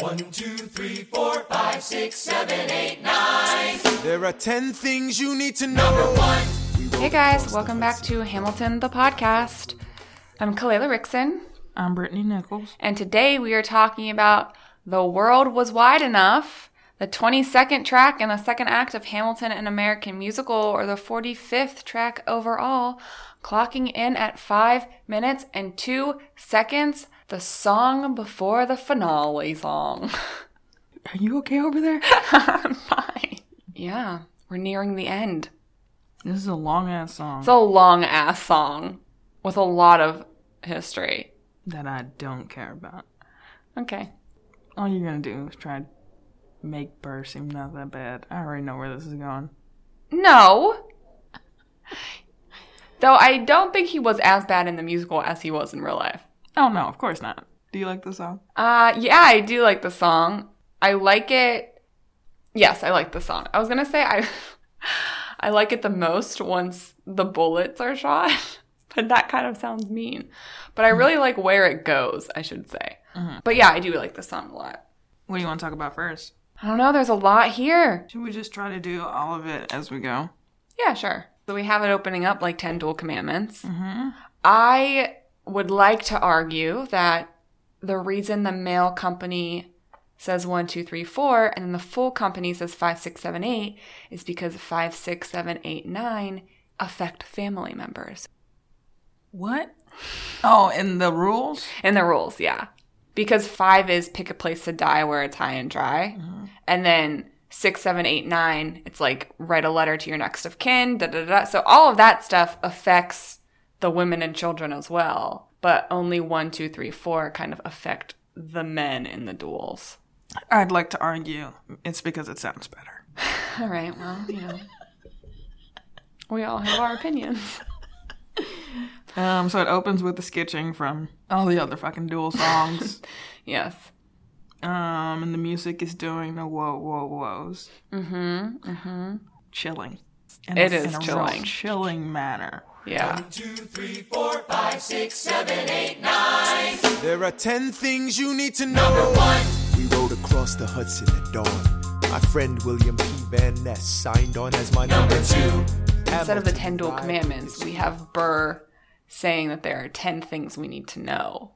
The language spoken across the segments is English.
One, two, three, four, five, six, seven, eight, nine. There are ten things you need to know. Number one. Hey guys, welcome back to Hamilton the podcast. I'm Khalehla Rickson, I'm Brittani Nichols. and today we are talking about The World Was Wide Enough, the 22nd track in the second act of Hamilton an American Musical, or the 45th track overall, clocking in at 5 minutes and 2 seconds, the song before the finale song. Are you okay over there? I'm fine. Yeah, we're nearing the end. this is a long ass song It's a long ass song with a lot of history. that I don't care about. Okay. All you're gonna do is try to make Burr seem not that bad. I already know where this is going. No. Though I don't think he was as bad in the musical as he was in real life. Oh no, of course not. Do you like the song? Uh yeah, I do like the song. I like it. Yes, I like the song. I was going to say I I like it the most once the bullets are shot. But that kind of sounds mean. But I mm-hmm. really like where it goes, I should say. Mm-hmm. But yeah, I do like the song a lot. What do you want to talk about first? I don't know, there's a lot here. Should we just try to do all of it as we go? Yeah, sure. So we have it opening up like 10 duel commandments. Mm-hmm. I would like to argue that the reason the male company says one, two, three, four, and then the full company says five, six, seven, eight is because five, six, seven, eight, nine affect family members. What? Oh, in the rules? In the rules, yeah. Because five is pick a place to die where it's high and dry. Mm-hmm. And then six, seven, eight, nine, it's like write a letter to your next of kin, da da da. So all of that stuff affects the women and children as well. But only one, two, three, four kind of affect the men in the duels. I'd like to argue it's because it sounds better. All right, well, you know. We all have our opinions. Um, so it opens with the sketching from all the other fucking duel songs. Yes. um, and the music is doing the whoa, whoa, whoas. Mm-hmm. Mm-hmm. Chilling. It is in a chilling. Chilling manner. Yeah. Two, three, four, five, six, seven, eight, nine. There are ten things you need to know. Number one. We rode across the Hudson at dawn. My friend William P. Van Ness signed on as my number two. Instead of the 10 duel commandments, we have Burr saying that there are 10 things we need to know.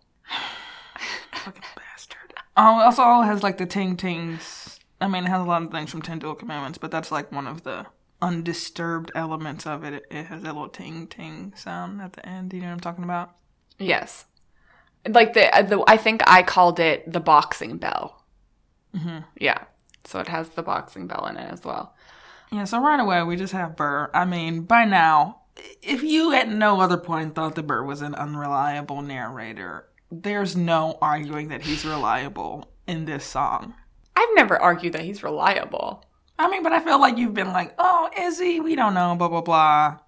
Fucking bastard. Oh, also all has like the ting tings. I mean, it has a lot of things from Ten Duel Commandments, but that's like one of the undisturbed elements of it. It, has a little ting ting sound at the end. You know what I'm talking about? Yes. Like the, uh, the I think I called it the boxing bell. Mm-hmm. Yeah. So it has the boxing bell in it as well. Yeah, so right away we just have Burr. I mean, by now, if you at no other point thought that Burr was an unreliable narrator, there's no arguing that he's reliable in this song. I've never argued that he's reliable. I mean, but I feel like you've been like, oh, is he? We don't know, blah, blah, blah.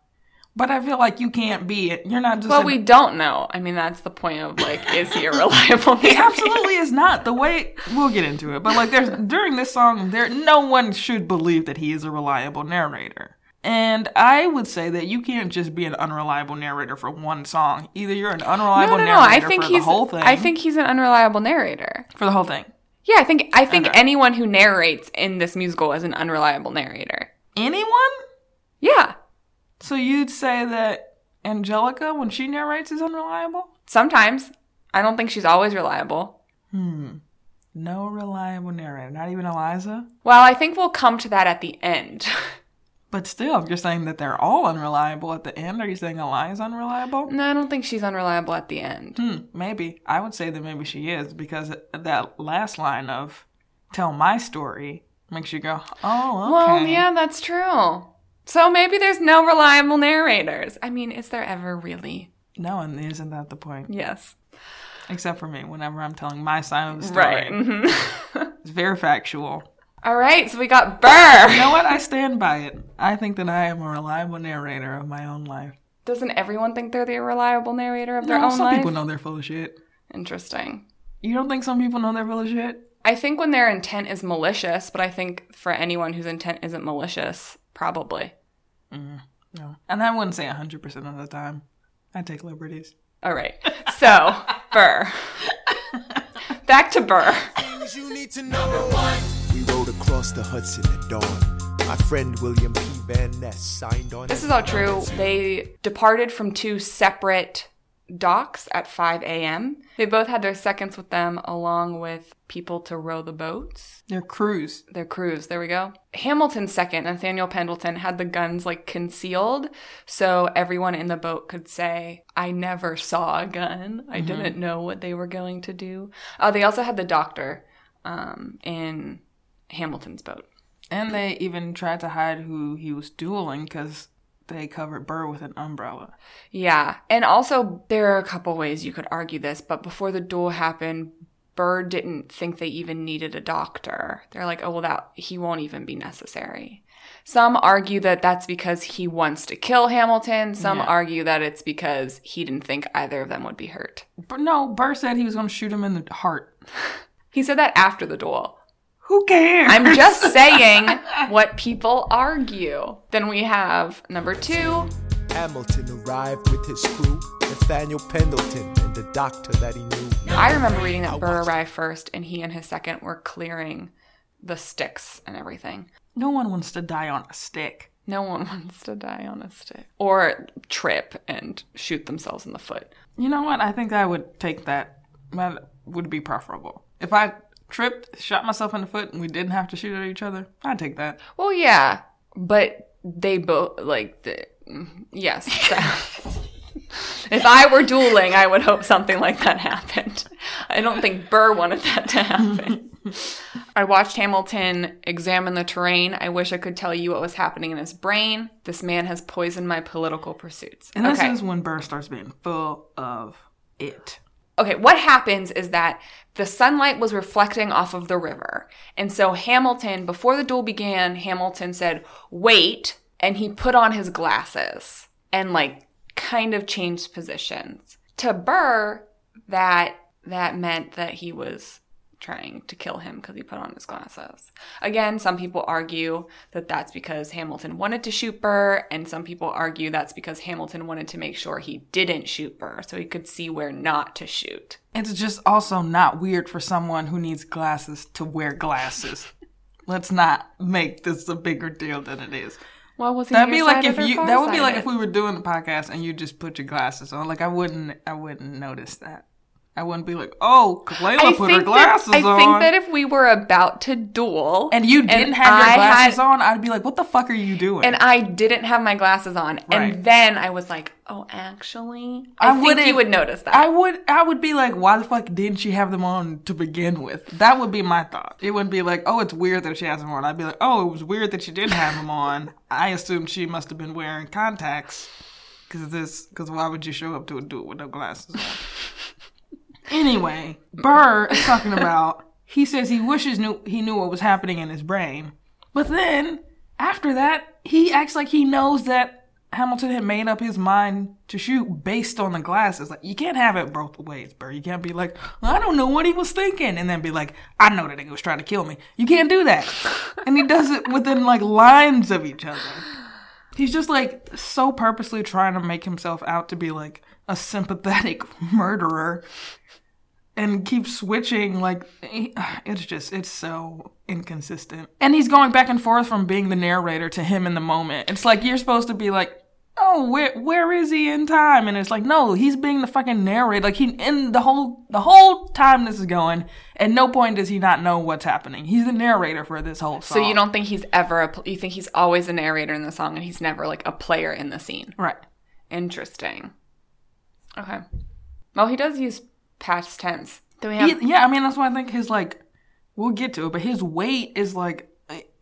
But I feel like you can't be it. You're not just. Well, an- we don't know. I mean, that's the point of like, is he a reliable He absolutely is not. The way we'll get into it, but like there's during this song, there no one should believe that he is a reliable narrator. And I would say that you can't just be an unreliable narrator for one song. Either you're an unreliable no, no. I narrator think for he's. the whole thing. I think he's an unreliable narrator. for the whole thing. Yeah, I think. I think Okay. anyone who narrates in this musical is an unreliable narrator. Anyone? Yeah, So you'd say that Angelica, when she narrates, is unreliable? sometimes. I don't think she's always reliable. Hmm. No reliable narrator. Not even Eliza. Well, I think we'll come to that at the end. But still, if you're saying that they're all unreliable at the end, are you saying Eliza's unreliable? no, I don't think she's unreliable at the end. Hmm, maybe. I would say that maybe she is because that last line of "tell my story" makes you go, "Oh, okay." Well, yeah, that's true. So maybe there's no reliable narrators. I mean, is there ever really? No, and isn't that the point? Yes. Except for me, whenever I'm telling my side of the story, Right. mhm. it's very factual. All right, so we got Burr. You know what? I stand by it. I think that I am a reliable narrator of my own life. Doesn't everyone think they're the reliable narrator of their No, own some life? Some people know they're full of shit. Interesting. You don't think some people know they're full of shit? I think when their intent is malicious, but I think for anyone whose intent isn't malicious, probably. Mm, no. And I wouldn't say 100% of the time. I take liberties. All right. So, Burr. Back to Burr. Things you need need to know. Number one. We across the Hudson at dawn. My friend William P. Van Ness signed on. This is all true. They departed from two separate docks at 5 a.m. They both had their seconds with them, along with people to row the boats. Their crews. Their crews. There we go. Hamilton's second, Nathaniel Pendleton, had the guns like concealed, so everyone in the boat could say, "I never saw a gun. I didn't know what they were going to do." Oh, they also had the doctor um, in Hamilton's boat. And they even tried to hide who he was dueling because they covered Burr with an umbrella. Yeah. And also, there are a couple ways you could argue this, but before the duel happened, Burr didn't think they even needed a doctor. They're like, oh, well, that he won't even be necessary. Some argue that that's because he wants to kill Hamilton. Some Yeah. argue that it's because he didn't think either of them would be hurt. But no, Burr said he was going to shoot him in the heart. He said that after the duel. Who cares? I'm just saying what people argue. Then we have number two, Hamilton arrived with his crew, Nathaniel Pendleton, and the doctor that he knew. I remember reading that Burr arrived first and he and his second were clearing the sticks and everything. no one wants to die on a stick. No one wants to die on a stick. Or trip and shoot themselves in the foot. You know what? I think I would take that. That would be preferable. If I tripped, shot myself in the foot, and we didn't have to shoot at each other, I'd take that. Well, yeah, but they both, like, the, yes. if I were dueling, I would hope something like that happened. I don't think Burr wanted that to happen. I watched Hamilton examine the terrain. I wish I could tell you what was happening in his brain. This man has poisoned my political pursuits. And this okay. is when Burr starts being full of it. Okay, what happens is that the sunlight was reflecting off of the river. And so Hamilton, before the duel began, Hamilton said, wait. And he put on his glasses and like kind of changed positions. To Burr, that that meant that he was trying to kill him because he put on his glasses. Again, some people argue that that's because Hamilton wanted to shoot Burr, and some people argue that's because Hamilton wanted to make sure he didn't shoot Burr so he could see where not to shoot. It's just also not weird for someone who needs glasses to wear glasses. Let's not make this a bigger deal than it is. Well, was he That'd be like if you. That would be like if we were doing the podcast and you just put your glasses on. Like I wouldn't. I wouldn't notice that. I wouldn't be like, oh, Layla I put her glasses that, I on. think that if we were about to duel and you didn't have your I glasses had- on, I'd be like, what the fuck are you doing? and I didn't have my glasses on, Right. and then I was like, "Oh, actually, I I, think you would notice that." I would I would be like, why the fuck didn't she have them on to begin with? That would be my thought. It wouldn't be like, oh, it's weird that she has them on. I'd be like, oh, it was weird that she didn't have them on. I assumed she must have been wearing contacts. Cause this, cause why would you show up to a duel with no glasses on? anyway, Burr is talking about. He says he wishes knew he knew what was happening in his brain, but then after that, he acts like he knows that Hamilton had made up his mind to shoot based on the glasses. Like you can't have it both ways, Burr. You can't be like, I don't know what he was thinking, and then be like, I know that nigga was trying to kill me. You can't do that. and he does it within like lines of each other. He's just like so purposely trying to make himself out to be like a sympathetic murderer and keeps switching like eh, it's just it's so inconsistent. And he's going back and forth from being the narrator to him in the moment. It's like you're supposed to be like Oh, where where is he in time? And it's like, no, he's being the fucking narrator. Like he in the whole the whole time this is going, at no point does he not know what's happening. He's the narrator for this whole song. so you don't think he's ever a, you think he's always a narrator in the song, and he's never like a player in the scene. right? Interesting. Okay. Well, he does use past tense. Do we have? He- yeah, I mean that's why I think his like we'll get to it, but his weight is like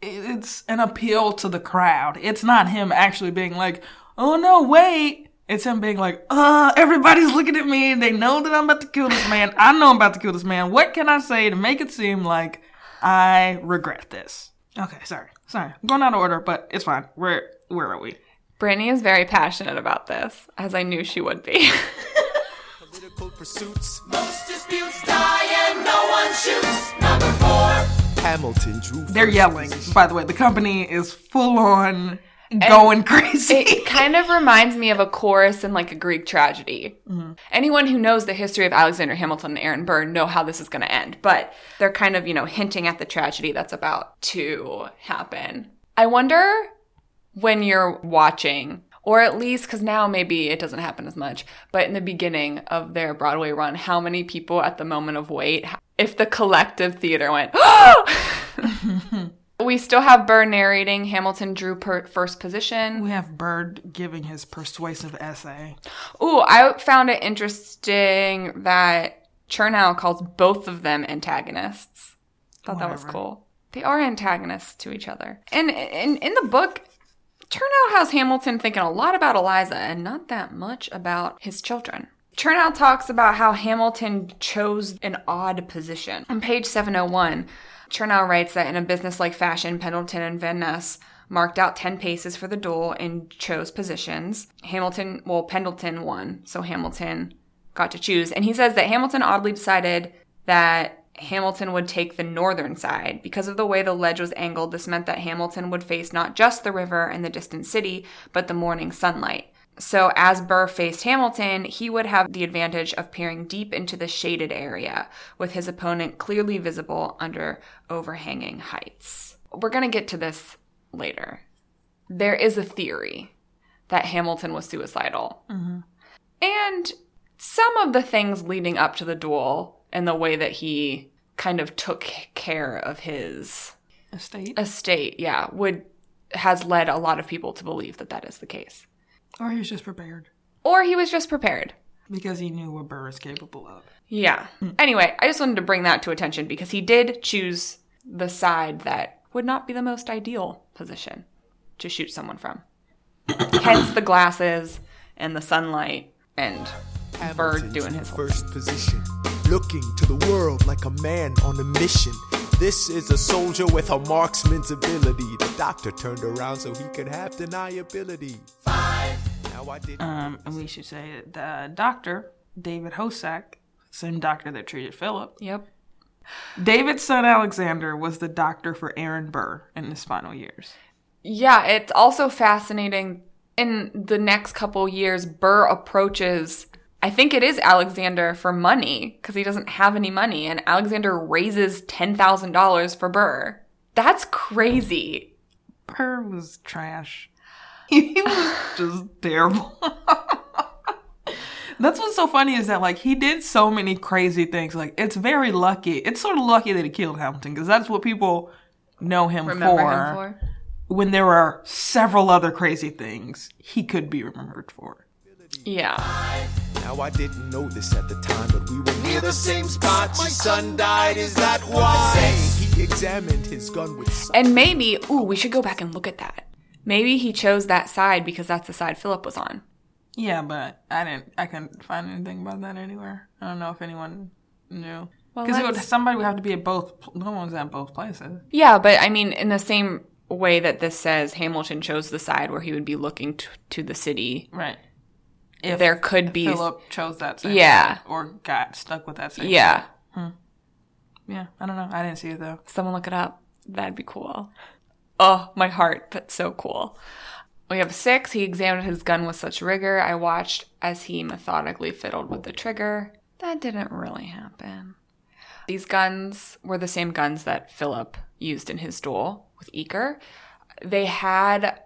it's an appeal to the crowd. It's not him actually being like, "Oh no, wait." It's him being like, "Uh, everybody's looking at me. They know that I'm about to kill this man. I know I'm about to kill this man. What can I say to make it seem like I regret this?" Okay, sorry. Sorry. I'm going out of order, but it's fine. Where where are we? Brittani is very passionate about this, as I knew she would be. Political pursuits. Most disputes die and no one shoots. Number four. Hamilton drew. They're yelling. By the way, the company is full on going crazy. It kind of reminds me of a chorus in like a Greek tragedy. Mm-hmm. Anyone who knows the history of Alexander Hamilton and Aaron Burr know how this is going to end, but they're kind of, you know, hinting at the tragedy that's about to happen. I wonder when you're watching, or at least because now maybe it doesn't happen as much, but in the beginning of their Broadway run, how many people at the moment of wait, if the collective theater went, we still have Burr narrating. Hamilton drew per- first position. we have Burr giving his persuasive essay. Ooh, I found it interesting that Chernow calls both of them antagonists. Thought that was cool. They are antagonists to each other. And in, in the book, Chernow has Hamilton thinking a lot about Eliza and not that much about his children. Chernow talks about how Hamilton chose an odd position. On page 701, Chernow writes that in a businesslike fashion, Pendleton and Van Ness marked out 10 paces for the duel and chose positions. Hamilton, well, Pendleton won, so Hamilton got to choose. And he says that Hamilton oddly decided that Hamilton would take the northern side. Because of the way the ledge was angled, this meant that Hamilton would face not just the river and the distant city, but the morning sunlight. So, as Burr faced Hamilton, he would have the advantage of peering deep into the shaded area, with his opponent clearly visible under overhanging heights. We're going to get to this later. There is a theory that Hamilton was suicidal. Mm-hmm. And some of the things leading up to the duel and the way that he kind of took care of his Estate. estate, yeah, would has led a lot of people to believe that that is the case. Or he was just prepared. Or he was just prepared. Because he knew what Burr is capable of. Yeah. Anyway, I just wanted to bring that to attention because he did choose the side that would not be the most ideal position to shoot someone from. Hence the glasses and the sunlight and Burr Hamilton doing drew his first position, looking to the world like a man on a mission. This is a soldier with a marksman's ability. The doctor turned around so he could have deniability. Now I did. Um, and we should say the doctor, David Hosack, same doctor that treated Philip, Yep. David's son Alexander was the doctor for Aaron Burr in his final years. Yeah, it's also fascinating. In the next couple years, Burr approaches, I think it is Alexander for money because he doesn't have any money, and Alexander raises $10,000 for Burr. That's crazy. Burr was trash. He was just terrible. That's what's so funny is that like he did so many crazy things. Like it's very lucky. It's sort of lucky that he killed Hamilton because that's what people know him Remember for. him for? When there are several other crazy things he could be remembered for. Yeah. Now I didn't know this at the time, but we were near the same spot. My son died, is that why? He examined his gun with some And maybe, ooh, we should go back and look at that. Maybe he chose that side because that's the side Philip was on. Yeah, but I didn't. I couldn't find anything about that anywhere. I don't know if anyone knew. Well, Because let's- somebody would have to be at both. No one's at both places. Yeah, but I mean, in the same way that this says Hamilton chose the side where he would be looking t- to the city, Right. If there could be. Philip chose that same Yeah. or got stuck with that same Yeah. side. Hmm. Yeah, I don't know. I didn't see it though. Someone look it up. That'd be cool. Oh, my heart. That's so cool. We have six. He examined his gun with such rigor. I watched as he methodically fiddled with the trigger. That didn't really happen. These guns were the same guns that Philip used in his duel with Eacker. They had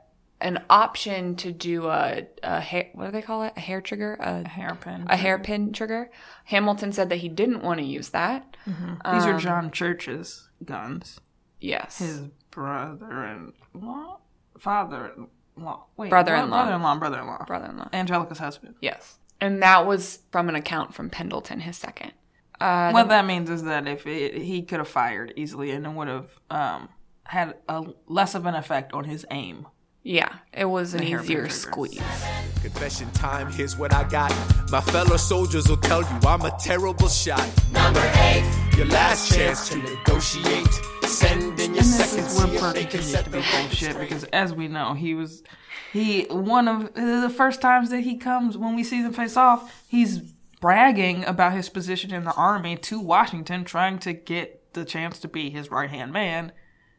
an option to do a, a hair, what do they call it? A hair trigger? A, Hairpin. a hairpin trigger. Hamilton said that he didn't want to use that. These are John Church's guns. Yes. His brother-in-law, father-in-law, wait, Brother-in-law. brother-in-law, brother-in-law, brother-in-law. Angelica's husband. Yes. And that was from an account from Pendleton, his second. Uh, what that means is that if it, he could have fired easily and it would have um, had a less of an effect on his aim. Yeah, it was an easier trigger. squeeze. Confession time, here's what I got. My fellow soldiers will tell you I'm a terrible shot. Number eight. Your last chance to negotiate. Send in your And second this is where see if Burr they can continues to be record bullshit because, as we know, he was he one of the first times that he comes when we see them face off. He's bragging about his position in the army to Washington, trying to get the chance to be his right hand man.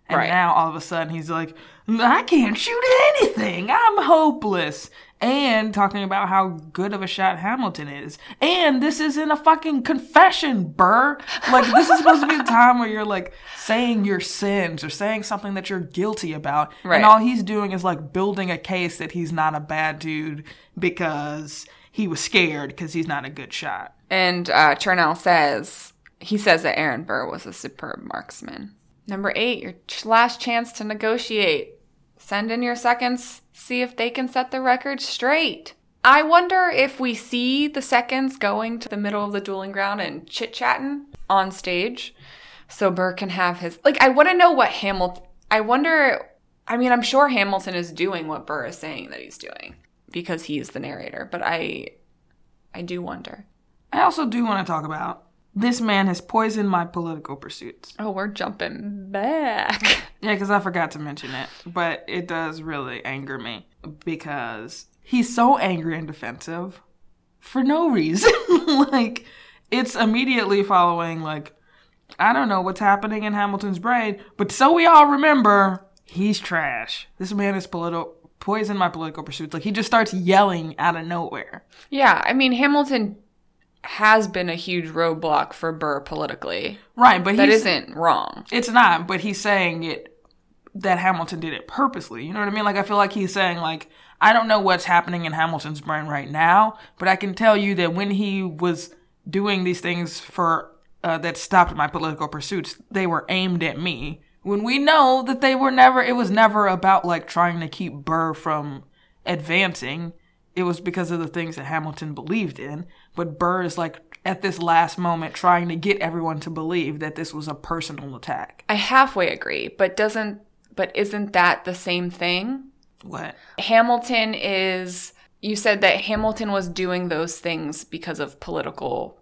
And Right. now all of a sudden he's like, I can't shoot anything. I'm hopeless. And talking about how good of a shot Hamilton is. And this isn't a fucking confession, Burr. Like, this is supposed to be the time where you're like saying your sins or saying something that you're guilty about. Right. And all he's doing is like building a case that he's not a bad dude because he was scared because he's not a good shot. And uh, Chernow says, he says that Aaron Burr was a superb marksman. Number eight, your last chance to negotiate. Send in your seconds, see if they can set the record straight. I wonder if we see the seconds going to the middle of the dueling ground and chit chatting on stage so Burr can have his. Like, I want to know what Hamilton. I wonder. I mean, I'm sure Hamilton is doing what Burr is saying that he's doing because he's the narrator, but I. I do wonder. I also do want to talk about this man has poisoned my political pursuits. Oh, we're jumping back. Yeah, because I forgot to mention it, but it does really anger me because he's so angry and defensive for no reason. like, it's immediately following, like, I don't know what's happening in Hamilton's brain, but so we all remember, he's trash. This man is political. Poisoned my political pursuits. Like he just starts yelling out of nowhere. Yeah, I mean Hamilton has been a huge roadblock for Burr politically. Right, but That isn't wrong. It's not, but he's saying it that Hamilton did it purposely. You know what I mean? Like I feel like he's saying like I don't know what's happening in Hamilton's brain right now, but I can tell you that when he was doing these things for uh, that stopped my political pursuits, they were aimed at me. When we know that they were never, it was never about like trying to keep Burr from advancing. It was because of the things that Hamilton believed in. But Burr is like at this last moment trying to get everyone to believe that this was a personal attack. I halfway agree, but doesn't but isn't that the same thing? What? Hamilton is you said that Hamilton was doing those things because of political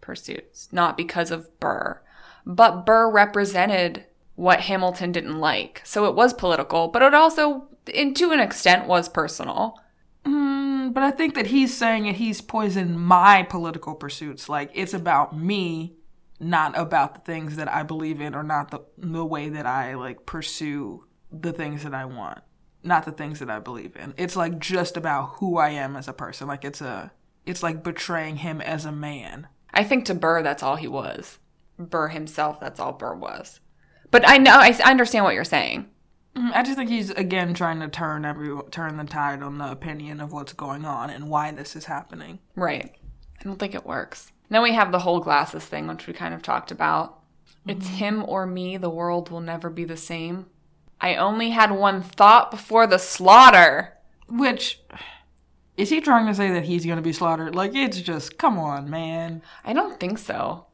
pursuits, not because of Burr. But Burr represented what Hamilton didn't like. So it was political, but it also in to an extent was personal. But I think that he's saying that he's poisoned my political pursuits. Like it's about me, not about the things that I believe in, or not the the way that I like pursue the things that I want, not the things that I believe in. It's like just about who I am as a person. Like it's a, it's like betraying him as a man. I think to Burr, that's all he was. Burr himself, that's all Burr was. But I know, I understand what you're saying. Mm, I just think he's again trying to turn every turn the tide on the opinion of what's going on and why this is happening. Right. I don't think it works. Then we have the whole glasses thing, which we kind of talked about. It's him or me, the world will never be the same. I only had one thought before the slaughter. Which is he trying to say that he's going to be slaughtered? Like it's just come on, man. I don't think so.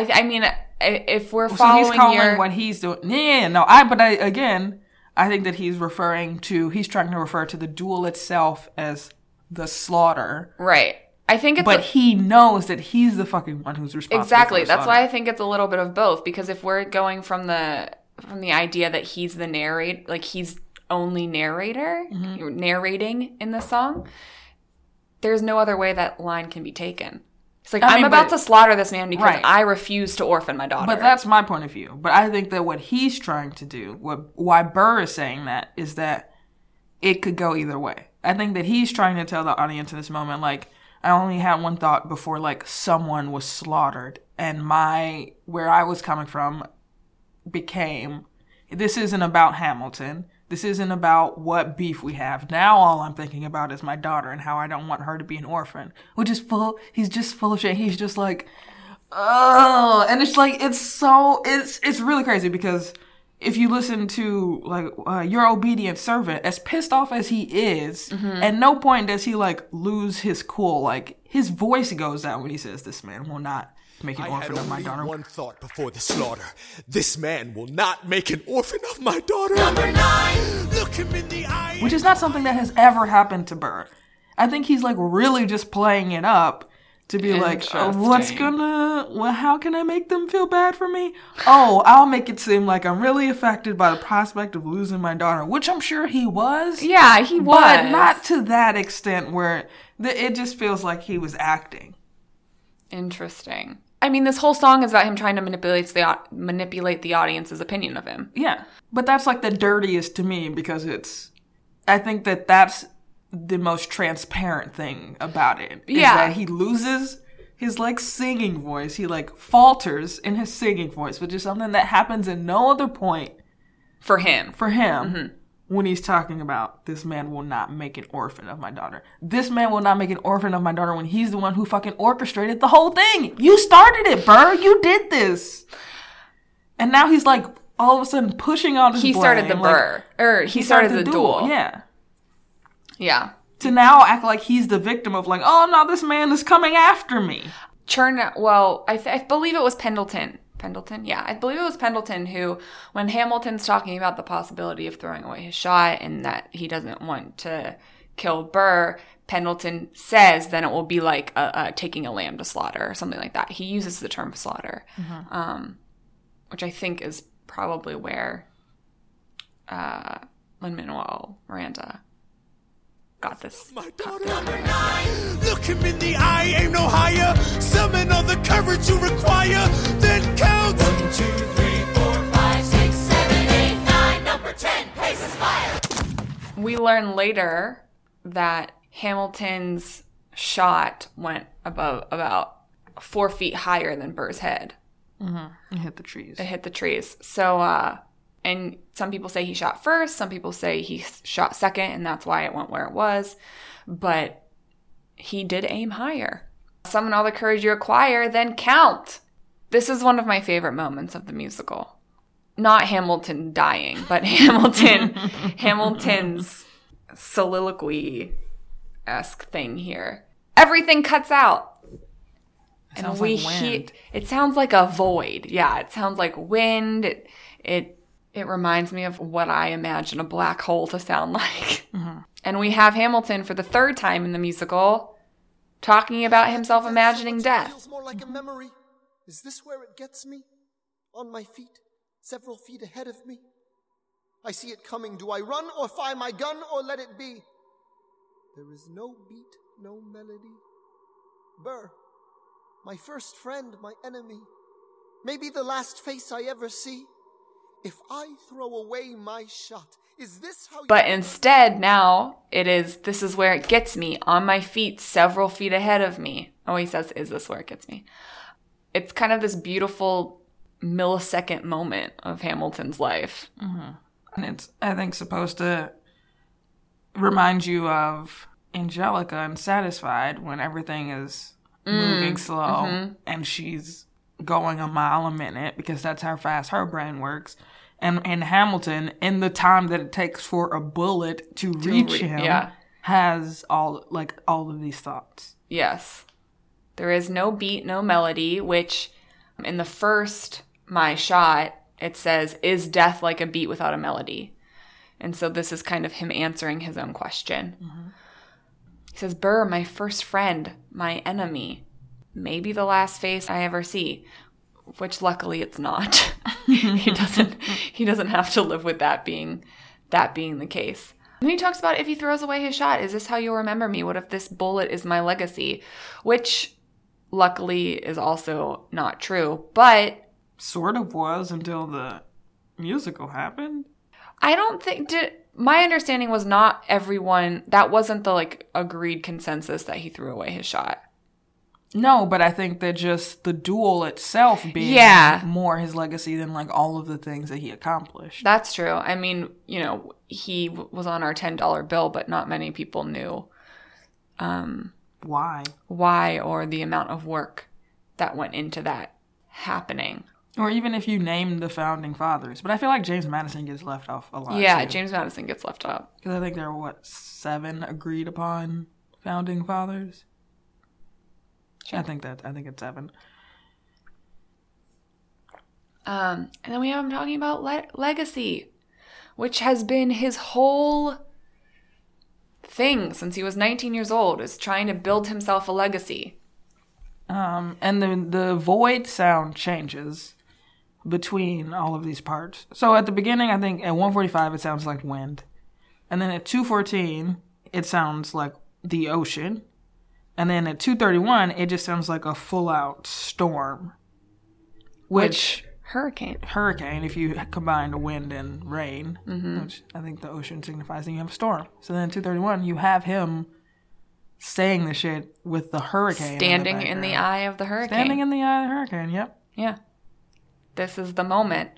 I I mean, if we're So following he's calling your what he's doing. Yeah, no, I. But I again, I think that he's referring to. He's trying to refer to the duel itself as the slaughter. right, I think it's But a- he knows that he's the fucking one who's responsible. exactly. That's why I think it's a little bit of both. Because if we're going from the from the idea that he's the narrate, like he's only narrator, Mm-hmm. narrating in the song, there's no other way that line can be taken. It's like I I'm mean, about but- to slaughter this man because Right. I refuse to orphan my daughter. But that's my point of view. But I think that what he's trying to do, what why Burr is saying that, is that it could go either way. I think that he's trying to tell the audience in this moment, like, I only had one thought before like someone was slaughtered, and my where I was coming from became this isn't about Hamilton. This isn't about what beef we have. Now all I'm thinking about is my daughter and how I don't want her to be an orphan. Which is full he's just full of shit. He's just like oh and it's like it's so it's it's really crazy because if you listen to like uh, your obedient servant as pissed off as he is at no point does he like lose his cool like his voice goes out when he says this man will not make an I had orphan of my daughter one thought before the slaughter. This man will not make an orphan of my daughter. Number nine. Look him in the eye. which is not something that has ever happened to Burr. I think he's like really just playing it up to be like, uh, what's gonna, well, how can I make them feel bad for me? Oh, I'll make it seem like I'm really affected by the prospect of losing my daughter, which I'm sure he was. yeah, he was. But not to that extent where the, it just feels like he was acting. Interesting. I mean, this whole song is about him trying to manipulate the manipulate the audience's opinion of him. Yeah. But that's like the dirtiest to me because it's I think that that's the most transparent thing about it. Yeah. that he loses his like singing voice. He like falters in his singing voice, which is something that happens at no other point For him, for him Mm-hmm. When he's talking about this man will not make an orphan of my daughter. This man will not make an orphan of my daughter when he's the one who fucking orchestrated the whole thing. You started it, Burr. You did this. And now he's like all of a sudden pushing on his he started the like, burr, or he, started, the duel. Yeah. yeah. To now act like he's the victim of like, oh no, this man is coming after me. Churn. Well, I, th- I believe it was Pendleton. Pendleton, yeah, I believe it was Pendleton who, when Hamilton's talking about the possibility of throwing away his shot and that he doesn't want to kill Burr, Pendleton says then it will be like a, a taking a lamb to slaughter or something like that. He uses the term slaughter, um, which I think is probably where uh, Lin Manuel Miranda got this. My daughter. Look him in the eye, aim no higher. Summon all the courage you require. Then count. One, two, three, four, five, six, seven, eight, nine. Number ten, places fire. We learn later that Hamilton's shot went above about four feet higher than Burr's head. It hit the trees. It hit the trees. So, uh, and some people say he shot first, some people say he shot second, and that's why it went where it was. But he did aim higher. Summon all the courage you acquire, then count. This is one of my favorite moments of the musical. Not Hamilton dying, but Hamilton, Hamilton's soliloquy esque thing here. Everything cuts out and sounds we like hear it sounds like a void yeah it sounds like wind it it it reminds me of what i imagine a black hole to sound like Mm-hmm. and we have hamilton for the third time in the musical talking about himself imagining death Feels more like a memory. Is this where it gets me? On my feet, several feet ahead of me. I see it coming. Do I run or fire my gun or let it be? There is no beat, no melody. Burr, my first friend, my enemy. Maybe the last face I ever see. If I throw away my shot, is this how but instead now it is this is where it gets me on my feet several feet ahead of me. Oh he says is this where it gets me? It's kind of this beautiful millisecond moment of hamilton's life. Mm-hmm. And it's, I think, supposed to remind you of Angelica and Satisfied when everything is mm, moving slow mm-hmm. and she's going a mile a minute because that's how fast her brain works. And in Hamilton, in the time that it takes for a bullet to, reach re- him, yeah. has all like all of these thoughts. Yes. There is no beat, no melody, which in the first My Shot, it says, Is death like a beat without a melody? And so this is kind of him answering his own question. Mm-hmm. He says, Burr, my first friend, my enemy, maybe the last face I ever see. Which luckily it's not. he doesn't he doesn't have to live with that being that being the case. And he talks about if he throws away his shot, is this how you'll remember me? What if this bullet is my legacy? Which luckily is also not true. But Sort of was until the musical happened. I don't think did my understanding was not everyone that wasn't the like agreed consensus that he threw away his shot. No, but I think that just the duel itself being Yeah. more his legacy than like all of the things that he accomplished. That's true. I mean, you know, he w- was on our $10 bill, but not many people knew um, Why? why or the amount of work that went into that happening. Or even if you named the founding fathers. But I feel like James Madison gets left off a lot. yeah, too. James Madison gets left off. Because I think there were, what, seven agreed upon founding fathers? I think that, I think it's seven. Um, and then we have him talking about le- legacy, which has been his whole thing since he was 19 years old, is trying to build himself a legacy. Um, and the, the void sound changes between all of these parts. So at the beginning, I think at 145, it sounds like wind. And then at 214, it sounds like the ocean. And then at 231, it just sounds like a full out storm. Which, Hurricane. hurricane, if you combine the wind and rain, which I think the ocean signifies, then you have a storm. So then 231, you have him saying the shit with the hurricane. Standing in the background. eye of the hurricane. Standing in the eye of the hurricane, yep. yeah. This is the moment.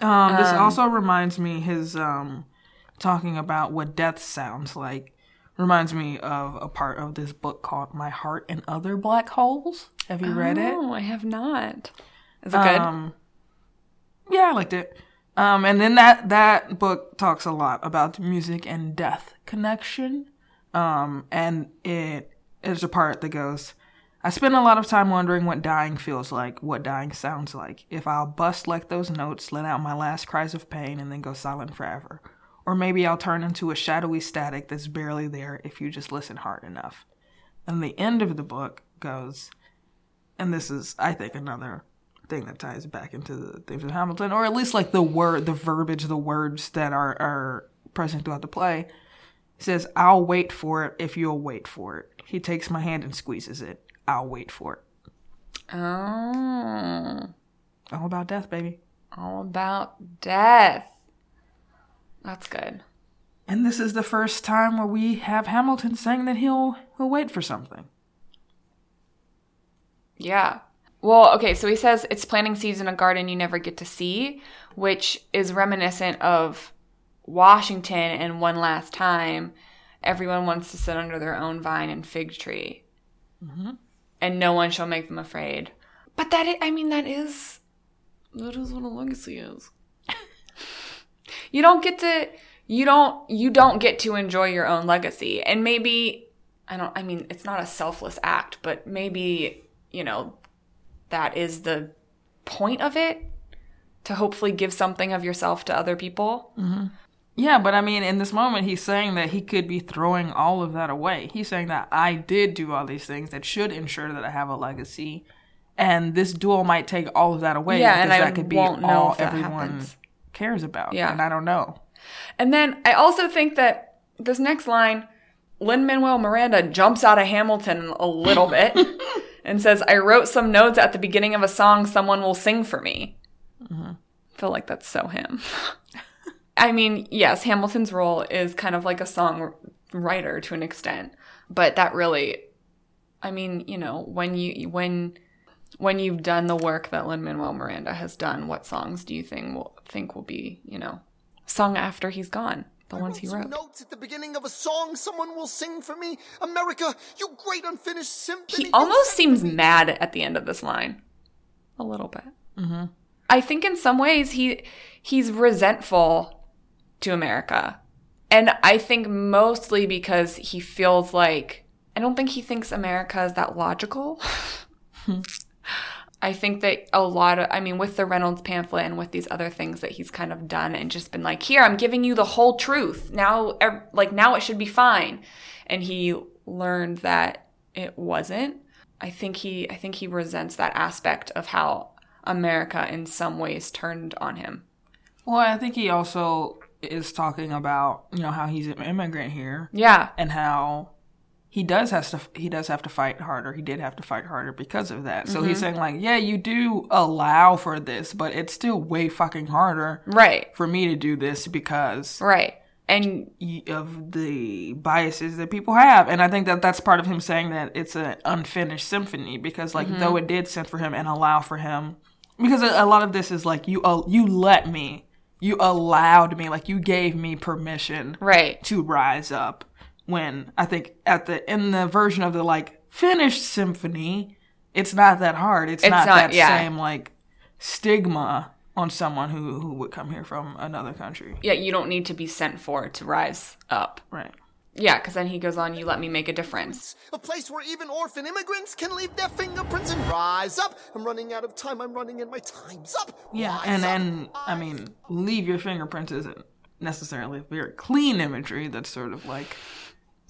Um, this also reminds me his um, talking about what death sounds like. Reminds me of a part of this book called "My Heart and Other Black Holes." Have you read it? Oh, I have not. Is it good? Um, yeah, I liked it. Um, and then that that book talks a lot about music and death connection. Um, and it is a part that goes, I spend a lot of time wondering what dying feels like, what dying sounds like. If I'll bust like those notes, let out my last cries of pain, and then go silent forever. Or maybe I'll turn into a shadowy static that's barely there if you just listen hard enough. And the end of the book goes, and this is, I think, another thing that ties back into the themes of Hamilton, or at least like the word, the verbiage, the words that are are present throughout the play. It says, "I'll wait for it if you'll wait for it." He takes my hand and squeezes it. I'll wait for it. oh. All about death, baby. All about death. That's good. And this is the first time where we have Hamilton saying that he'll he'll wait for something. Yeah. Well, okay, so he says it's planting seeds in a garden you never get to see, which is reminiscent of Washington and One Last Time. Everyone wants to sit under their own vine and fig tree. Mm-hmm. And no one shall make them afraid. But that, i- I mean, that is, that is what a legacy is. You don't get to, you don't, you don't get to enjoy your own legacy. And maybe, I don't, I mean, it's not a selfless act, but maybe, you know, that is the point of it to hopefully give something of yourself to other people. Mm-hmm. Yeah, but I mean, in this moment, he's saying that he could be throwing all of that away. He's saying that I did do all these things that should ensure that I have a legacy, and this duel might take all of that away. Yeah, because and I that could be won't know all if that everyone happens. Cares about. Yeah. and I don't know. And then I also think that this next line, Lin Manuel Miranda jumps out of Hamilton a little bit and says, I wrote some notes at the beginning of a song someone will sing for me. Mm-hmm. I feel like that's so him. I mean, yes, Hamilton's role is kind of like a songwriter to an extent, but that really, I mean, you know, when you when when you've done the work that Lin Manuel Miranda has done, what songs do you think will think will be, you know, sung after he's gone? The ones he wrote. notes at the beginning of a song someone will sing for me. America, you great unfinished symphony. He almost seems mad at the end of this line, a little bit. Mm-hmm. I think in some ways he he's resentful to America, and I think mostly because he feels like I don't think he thinks America is that logical. I think that a lot of, I mean, with the Reynolds pamphlet and with these other things that he's kind of done and just been like, here, I'm giving you the whole truth. Now, like, now it should be fine. And he learned that it wasn't. I think he, I think he resents that aspect of how America in some ways turned on him. Well, I think he also is talking about you know how he's an immigrant here Yeah. and how he does has to he does have to fight harder. He did have to fight harder because of that. So Mm-hmm. he's saying like, yeah, you do allow for this, but it's still way fucking harder Right. for me to do this because Right. And of the biases that people have and i think that that's part of him saying that it's an unfinished symphony because like Mm-hmm. though it did send for him and allow for him because a, a lot of this is like you uh, you let me you allowed me like you gave me permission right. to rise up when i think at the in the version of the like finished symphony it's not that hard it's, It's not, not- that yeah. same like stigma on someone who who would come here from another country Yeah, you don't need to be sent for to rise up. right Yeah, because then he goes on, you let me make a difference. A place where even orphan immigrants can leave their fingerprints and rise up. I'm running out of time. I'm running and my time's up. Yeah, Rise and up. and I mean, leave your fingerprints isn't necessarily very clean imagery. That's sort of like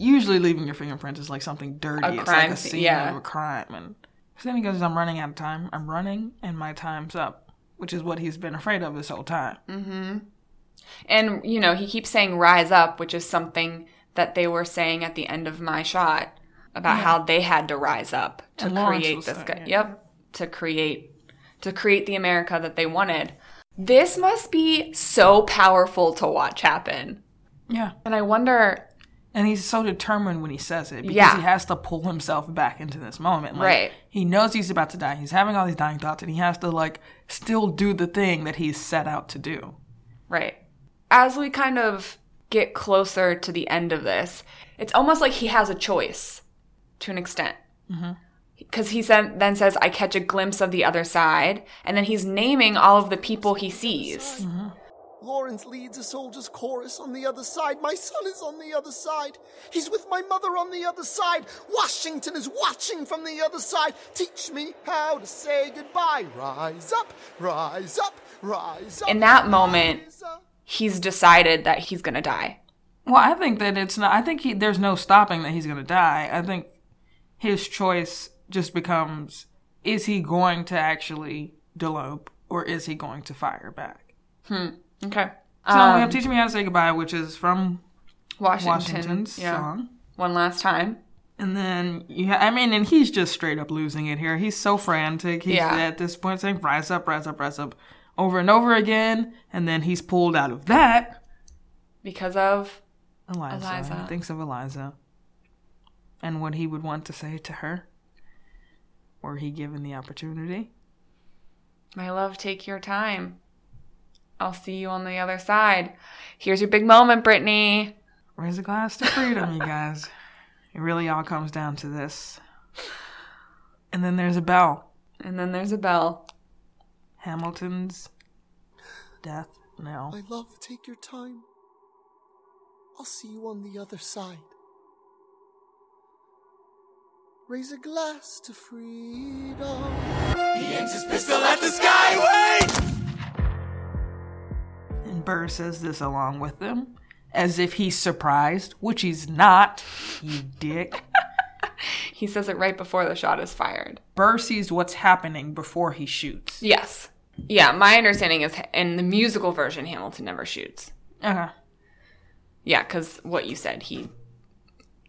usually leaving your fingerprints is like something dirty. A it's crime like a scene, yeah. of a crime. And then he goes, "I'm running out of time. I'm running, and my time's up," which is what he's been afraid of this whole time. Mm. And, you know, he keeps saying rise up, which is something that they were saying at the end of my shot. about how they had to rise up to And create this saying guy. it. Yep, to create to create the America that they wanted. This must be so powerful to watch happen. Yeah. And I wonder, And he's so determined when he says it because Yeah. he has to pull himself back into this moment. Like, Right. He knows he's about to die. He's having all these dying thoughts and he has to like still do the thing that he's set out to do. right? As we kind of get closer to the end of this, it's almost like he has a choice to an extent. Mm-hmm. Because he said, then says, I catch a glimpse of the other side. And then he's naming all of the people he sees. Mm-hmm. Lawrence leads a soldier's chorus on the other side. My son is on the other side. He's with my mother on the other side. Washington is watching from the other side. Teach me how to say goodbye. Rise up, rise up, rise up. In that moment, he's decided that he's going to die. Well, I think that it's not. I think he, there's no stopping that he's going to die. I think his choice just becomes: is he going to actually delope, or is he going to fire back? Hmm. Okay. So we have um, "Teach Me How to Say Goodbye," which is from Washington. Washington's yeah. song. One last time. And then yeah, I mean, and he's just straight up losing it here. He's so frantic. He's Yeah. at this point saying, rise up, rise up, rise up, over and over again. And then he's pulled out of that. Because of. Eliza. Eliza. He thinks of Eliza. And what he would want to say to her. Were he given the opportunity. My love, take your time. I'll see you on the other side. Here's your big moment, Brittani. Raise a glass to freedom, you guys. It really all comes down to this. And then there's a bell. And then there's a bell. Hamilton's death now. My love, take your time. I'll see you on the other side. Raise a glass to freedom. He aims his pistol at the sky. Wait! And Burr says this along with them, as if he's surprised, which he's not, you dick. He says it right before the shot is fired. Burr sees what's happening before he shoots. Yes. Yeah, my understanding is in the musical version, Hamilton never shoots. Okay. Yeah, because what you said, he.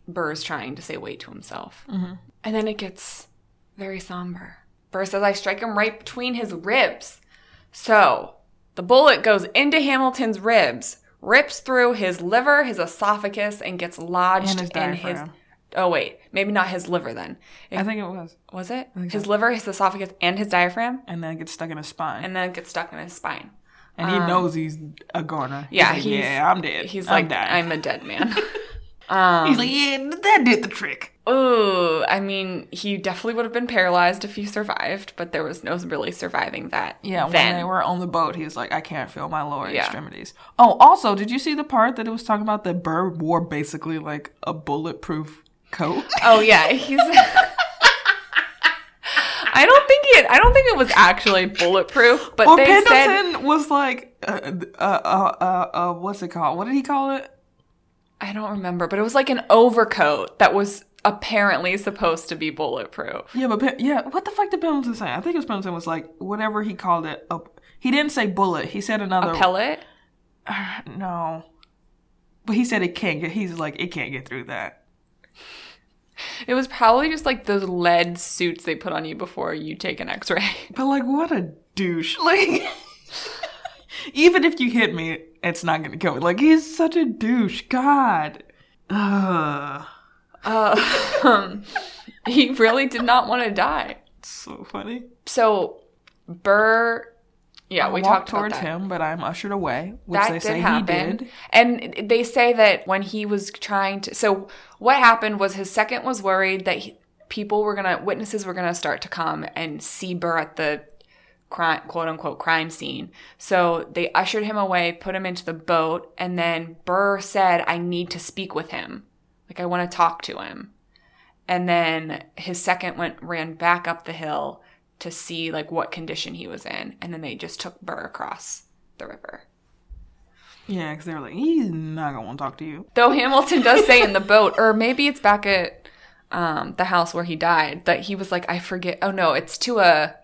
Burr's trying to say wait to himself. Mm-hmm. And then it gets very somber. Burr says, I strike him right between his ribs. So the bullet goes into Hamilton's ribs, rips through his liver, his esophagus, and gets lodged And his in his. Oh wait. Maybe not his liver then. It- I think it was. was it? His liver, his esophagus, and his diaphragm? And then it gets stuck in his spine. And then it gets stuck in his spine. And he um, knows he's a goner. He's Yeah, like, he's- yeah, I'm dead. He's I'm like, dying. I'm a dead man. he's like, yeah, that did the trick. Ooh, I mean, he definitely would have been paralyzed if he survived, but there was no really surviving that. Yeah, then. when they were on the boat, he was like, I can't feel my lower Yeah. extremities. Oh, also, did you see the part that it was talking about that Burr wore basically like a bulletproof coat? Oh yeah, he's. I don't think it. I don't think it was actually bulletproof, but Well, they said Pendleton was like, uh, uh, uh, uh, uh, what's it called? What did he call it? I don't remember, but it was like an overcoat that was apparently supposed to be bulletproof. Yeah, but yeah, what the fuck did Pendleton say? I think it was Pendleton was like whatever he called it. A, he didn't say bullet. He said another A pellet. No, but he said it can't get. He's like it can't get through that. It was probably just like those lead suits they put on you before you take an X-ray. But like, what a douche! Like, even if you hit me, it's not gonna kill me. Like, he's such a douche. God. Ugh. Uh, um, he really did not want to die. So funny. So Burr, yeah, we talked towards him, but I'm ushered away, which that they did say happen. he did. And they say that when he was trying to, so what happened was his second was worried that he, people were gonna, witnesses were gonna start to come and see Burr at the crime, quote unquote crime scene. So they ushered him away, put him into the boat, and then Burr said, "I need to speak with him. Like I want to talk to him." And then his second went ran back up the hill to see like what condition he was in, and then they just took Burr across the river. Yeah, because they were like, he's not gonna want to talk to you. Though Hamilton does say in the boat, or maybe it's back at um, the house where he died, that he was like, I forget. Oh no, it's to a,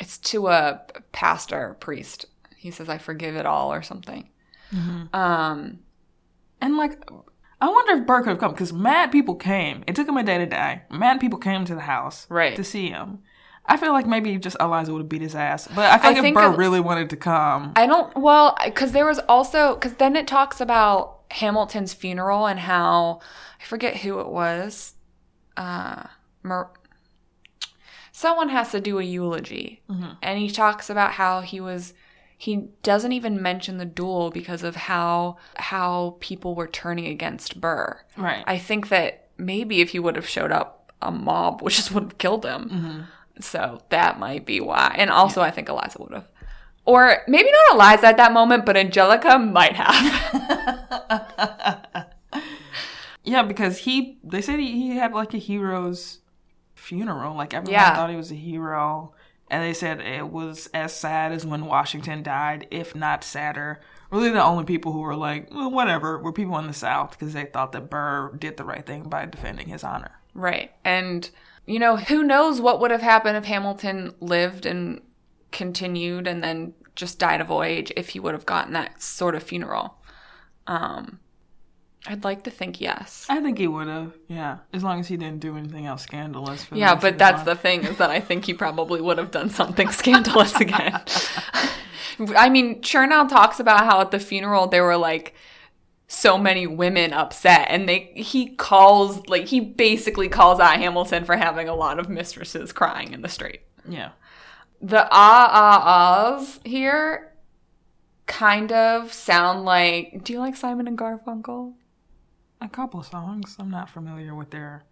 it's to a pastor priest. He says, I forgive it all or something. Um, And like, I wonder if Burr could have come because mad people came. It took him a day to die. Mad people came to the house Right. to see him. I feel like maybe just Eliza would have beat his ass, but I feel I like if think Burr really wanted to come, I don't. Well, because there was also because then it talks about Hamilton's funeral and how I forget who it was. Uh, Mer- someone has to do a eulogy, mm-hmm. and he talks about how he was. He doesn't even mention the duel because of how how people were turning against Burr. right? I think that maybe if he would have showed up, a mob which just would have killed him. Mm-hmm. So that might be why. And also, I think Eliza would have. Or maybe not Eliza at that moment, but Angelica might have. yeah, because he they said he, he had like a hero's funeral. Like everyone Yeah. thought he was a hero, and they said it was as sad as when Washington died, if not sadder. Really, the only people who were like, well, whatever, were people in the South because they thought that Burr did the right thing by defending his honor. right. And, you know, who knows what would have happened if Hamilton lived and continued and then just died of old age if he would have gotten that sort of funeral. Um, I'd like to think yes. I think he would have, yeah, as long as he didn't do anything else scandalous. For Yeah, but that's life. the thing is that I think he probably would have done something scandalous again. I mean, Chernow talks about how at the funeral there were like so many women upset, and they he calls like he basically calls out Hamilton for having a lot of mistresses crying in the street. yeah. The ah ah ahs here kind of sound like. Do you like Simon and Garfunkel? A couple songs. I'm not familiar with their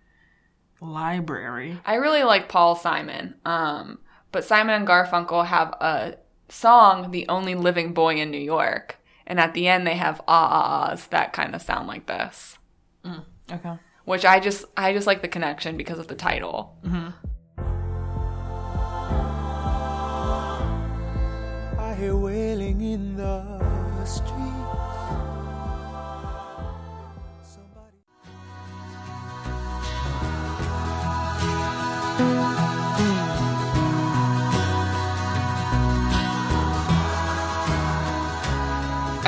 library. I really like Paul Simon. Um, but Simon and Garfunkel have a song, "The Only Living Boy in New York," and at the end they have ah ah ahs that kind of sound like this. Okay. Which I just I just like the connection because of the title. I hear wailing in the streets.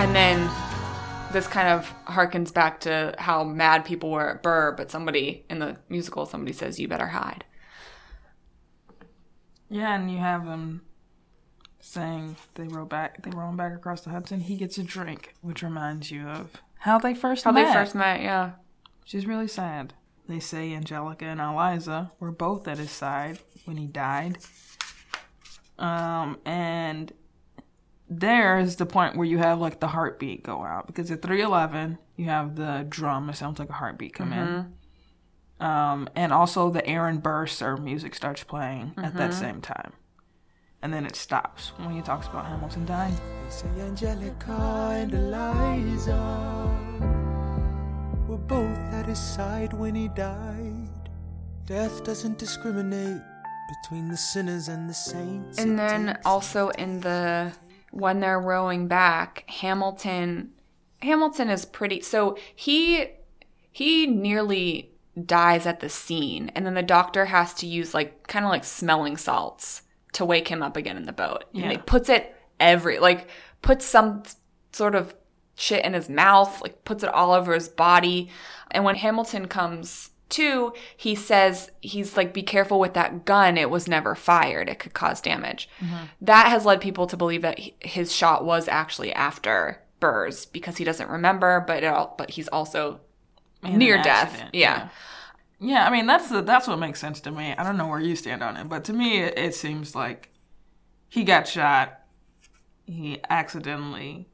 And then this kind of harkens back to how mad people were at Burr, but somebody in the musical somebody says you better hide. Yeah, and you have him saying they row back, they row him back across the Hudson. He gets a drink, which reminds you of how they first How met. they first met, yeah. which is really sad. They say Angelica and Eliza were both at his side when he died. Um, and there is the point where you have like the heartbeat go out because at 311 you have the drum it sounds like a heartbeat come in. Um, and also the aaron burr music starts playing at that same time. And then it stops when he talks about hamilton dying. They say Angelica and Eliza were both at his side when he died. Death doesn't discriminate between the sinners and the saints. And then also in the when they're rowing back, Hamilton Hamilton is pretty so he he nearly dies at the scene and then the doctor has to use like kind of like smelling salts to wake him up again in the boat. And Yeah. he puts it every like puts some sort of shit in his mouth, like puts it all over his body. And when Hamilton comes to, he says he's like, be careful with that gun. It was never fired. It could cause damage. Mm-hmm. That has led people to believe that his shot was actually after Burrs because he doesn't remember, but it all, but he's also In near death. accident, Yeah. Yeah, I mean that's the, that's what makes sense to me. I don't know where you stand on it, but to me it, it seems like he got shot. He accidentally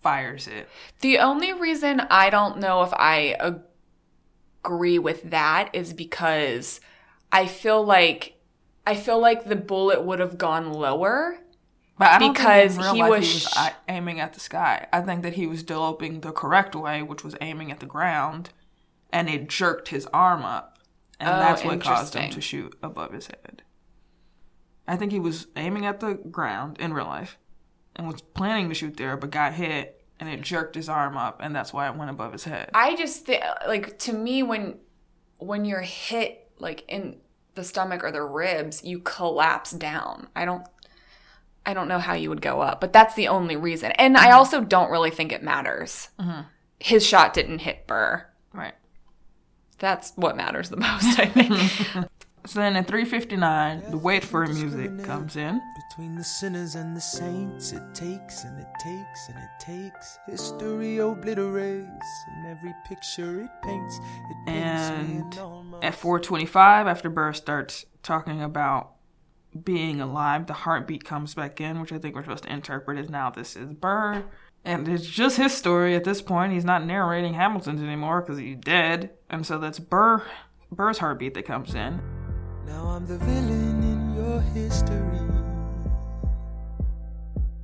fires it. The only reason I don't know if I agree with that is because I feel like I feel like the bullet would have gone lower. But I don't Because think in real he was he was uh, aiming at the sky. I think that he was deloping the correct way, which was aiming at the ground, and it jerked his arm up, and Oh, that's what caused him to shoot above his head. I think he was aiming at the ground in real life, and was planning to shoot there, but got hit, and it jerked his arm up, and that's why it went above his head. I just thi- like to me when when you're hit like in the stomach or the ribs, you collapse down. I don't I don't know how you would go up, but that's the only reason. And I also don't really think it matters. Mm-hmm. his shot didn't hit Burr. Right. That's what matters the most, I think. So then at 3:59, the wait for music comes in. Between the sinners and the saints, it takes and it takes and it takes. History obliterates, and every picture it paints, it And in all my at 4:25, after Burr starts talking about being alive, the heartbeat comes back in, which I think we're supposed to interpret as now this is Burr. And it's just his story at this point. He's not narrating Hamilton's anymore because he's dead. And so that's Burr, Burr's heartbeat that comes in. Now I'm the villain in your history.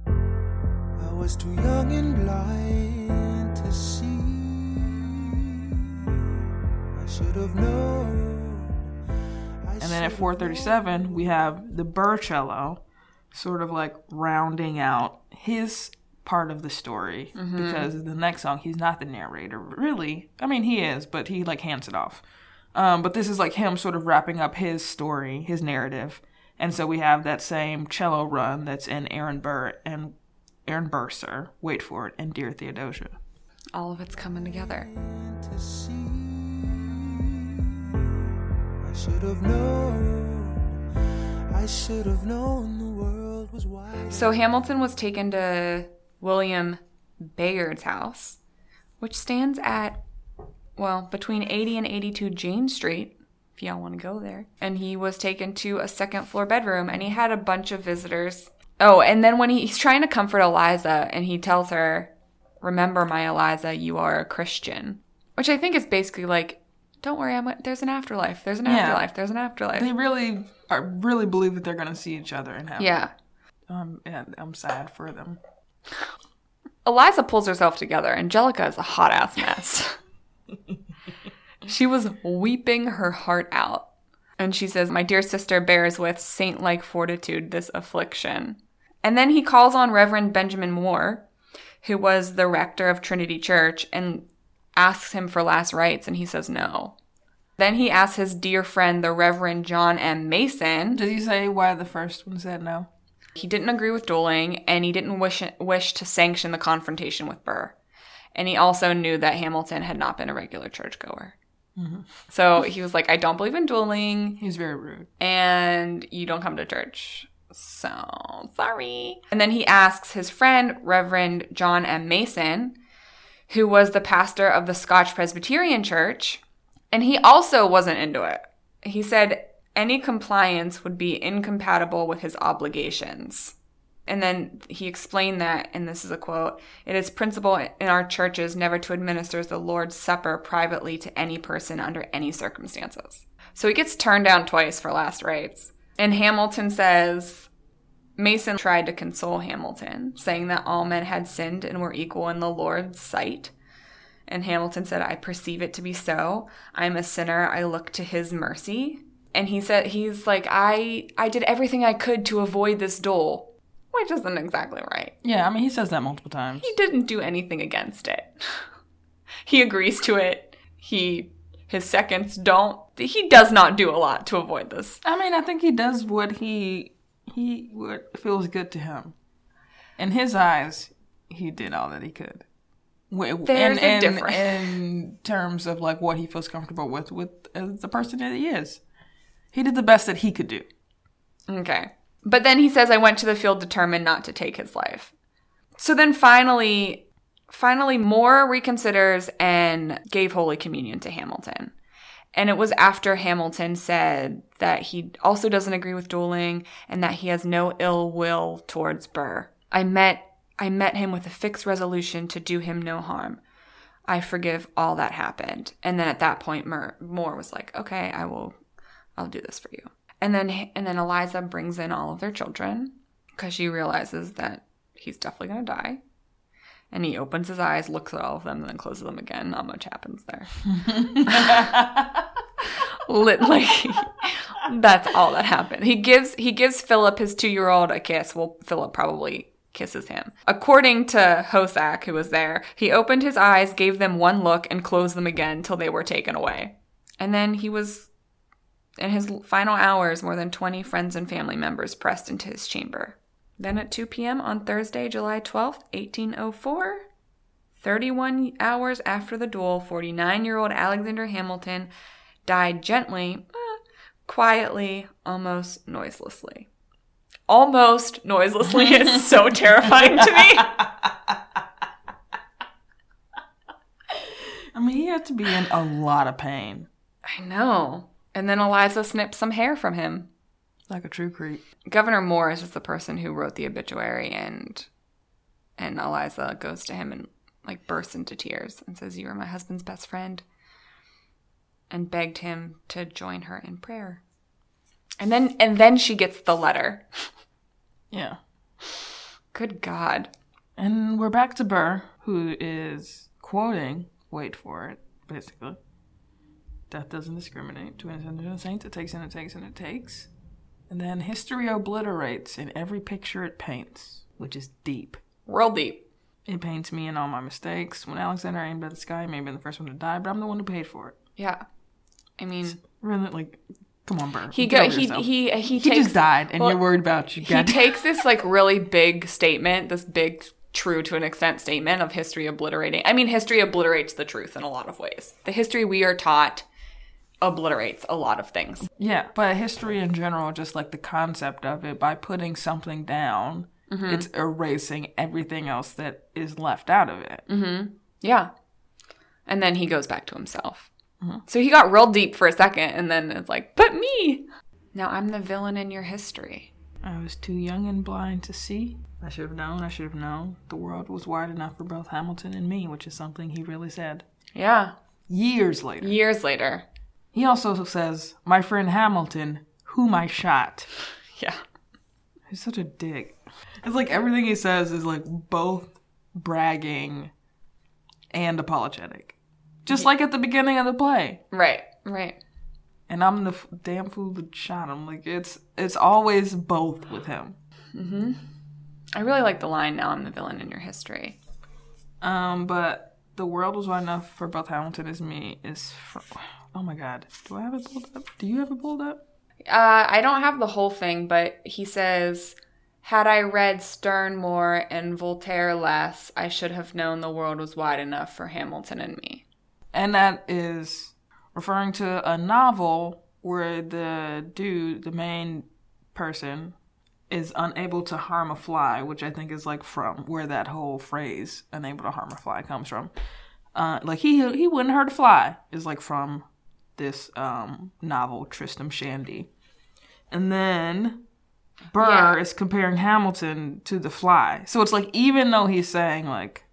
I was too young and blind to see. I should have known. I And then at 4:37, we have the Burr cello, sort of like rounding out his part of the story mm-hmm. because the next song he's not the narrator really. I mean he is, but he like hands it off. Um, but this is like him sort of wrapping up his story, his narrative, and so we have that same cello run that's in Aaron Burr and Aaron Burr, sir, wait for it, and Dear Theodosia. All of it's coming together. to see. I should have known. I should have known the world was wide. So Hamilton was taken to William Bayard's house, which stands at, well, between 80 and 82 Jane Street, if y'all want to go there. And he was taken to a second floor bedroom and he had a bunch of visitors. Oh, and then when he, he's trying to comfort Eliza and he tells her, Remember, my Eliza, you are a Christian. Which I think is basically like, don't worry, I'm, there's an afterlife. There's an Yeah. afterlife. There's an afterlife. They really are really believe that they're gonna see each other in heaven. yeah. Um, and I'm sad for them. Eliza pulls herself together. Angelica is a hot ass mess. she was weeping her heart out. And she says, My dear sister bears with saint like fortitude this affliction. And then he calls on Reverend Benjamin Moore, who was the rector of Trinity Church, and asks him for last rites, and he says no. Then he asks his dear friend, the Reverend John M. Mason, Did he say why the first one said no? he didn't agree with dueling and he didn't wish wish to sanction the confrontation with Burr. And he also knew that Hamilton had not been a regular churchgoer. Mm-hmm. So he was like, I don't believe in dueling He's very rude. and you don't come to church. So sorry. And then he asks his friend, Reverend John M. Mason, who was the pastor of the Scotch Presbyterian Church, and he also wasn't into it. He said any compliance would be incompatible with his obligations. And then he explained that, and this is a quote It is principle in our churches never to administer the Lord's Supper privately to any person under any circumstances. So he gets turned down twice for last rites. And Hamilton says Mason tried to console Hamilton, saying that all men had sinned and were equal in the Lord's sight. And Hamilton said, I perceive it to be so. I'm a sinner. I look to his mercy. And he said, he's like, I, I did everything I could to avoid this duel, which isn't exactly right. Yeah, I mean he says that multiple times. He didn't do anything against it. he agrees to it. He, his seconds don't. He does not do a lot to avoid this. I mean, I think he does what he he what feels good to him. In his eyes, he did all that he could. There's in, a difference. in terms of like what he feels comfortable with with uh, the person that he is. He did the best that he could do. Okay. But then he says, I went to the field determined not to take his life. So then finally, finally, Moore reconsiders and gave Holy Communion to Hamilton. And it was after Hamilton said that he also doesn't agree with dueling and that he has no ill will towards Burr. I met I met him with a fixed resolution to do him no harm. I forgive all that happened. And then at that point, Moore, was like, "Okay, I will, I'll do this for you." And then and then Eliza brings in all of their children because she realizes that he's definitely gonna die. And he opens his eyes, looks at all of them, and then closes them again. Not much happens there. Literally, that's all that happened. He gives he gives Philip his two year old a kiss. Well, Philip probably kisses him. According to Hosack, who was there, he opened his eyes, gave them one look, and closed them again till they were taken away. And then he was in his final hours, more than 20 friends and family members pressed into his chamber. Then at 2 p.m. on Thursday, July 12th, 1804, 31 hours after the duel, 49 year old Alexander Hamilton died gently, eh, quietly, almost noiselessly. Almost noiselessly is so terrifying to me. I mean, he had to be in a lot of pain. I know. And then Eliza snipped some hair from him. Like a true creep. Gouverneur Morris is the person who wrote the obituary, and and Eliza goes to him and like bursts into tears and says, "You are my husband's best friend," and begged him to join her in prayer. And then and then she gets the letter. Yeah. Good God. And we're back to Burr, who is quoting, wait for it, basically. Death doesn't discriminate. To the saints, it takes and it takes and it takes. And then history obliterates in every picture it paints, which is deep. Real deep. It paints me in all my mistakes. When Alexander aimed at the sky, I may have been the first one to die, but I'm the one who paid for it. Yeah. I mean, Really, like, come on, Burr. he go he he uh, he He takes just died, and well, you're worried about you. he takes this like really big statement, this big true to an extent statement of history obliterating. I mean, history obliterates the truth in a lot of ways. The history we are taught obliterates a lot of things. Yeah, but history in general, just like the concept of it, by putting something down, Mm-hmm. it's erasing everything else that is left out of it. Yeah. And then he goes back to himself. So he got real deep for a second and then it's like, but me. Now I'm the villain in your history. I was too young and blind to see. I should have known, I should have known. The world was wide enough for both Hamilton and me, which is something he really said. Yeah. Years later. Years later. He also says, My friend Hamilton, whom I shot. Yeah. He's such a dick. It's like everything he says is like both bragging and apologetic. Just like at the beginning of the play. Right. Right. And I'm the f- damn fool that shot him. Like it's it's always both with him. Hmm. I really like the line now I'm the villain in your history. Um, but the world was wide enough for both Hamilton as me is. Fr- oh my god, do I have it pulled up? Do you have it pulled up? Uh, I don't have the whole thing, but he says, Had I read Sterne more and Voltaire less, I should have known the world was wide enough for Hamilton and me. And that is referring to a novel where the dude, the main person, is unable to harm a fly, which I think is like from where that whole phrase "unable to harm a fly" comes from. Uh, like he he wouldn't hurt a fly is like from this um, novel Tristram Shandy, and then Burr Yeah. is comparing Hamilton to the fly. So it's like even though he's saying like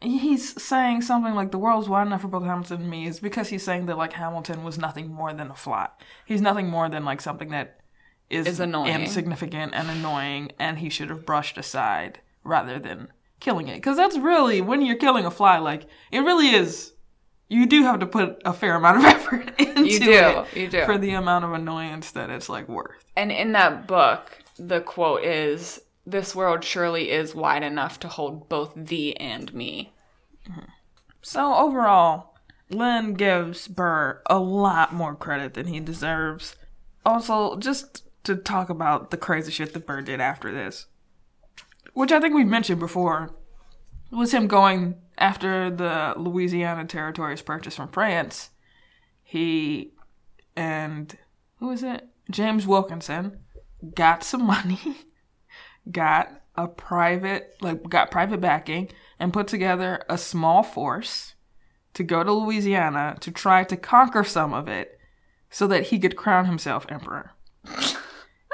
he's saying something like the world's wide enough for both Hamilton and me is because he's saying that like Hamilton was nothing more than a fly. He's nothing more than like something that is, Is annoying. insignificant and annoying and he should have brushed aside rather than killing it. Cuz that's really when you're killing a fly like it really is you do have to put a fair amount of effort into You do, it you do. for the amount of annoyance that it's like worth. And in that book, the quote is, This world surely is wide enough to hold both thee and me. Mm-hmm. So overall, Lin gives Burr a lot more credit than he deserves. Also, just to talk about the crazy shit that Burr did after this, which I think we mentioned before, was him going after the Louisiana territories purchased from France. He and who is it? James Wilkinson got some money, got a private like got private backing and put together a small force to go to Louisiana to try to conquer some of it so that he could crown himself emperor.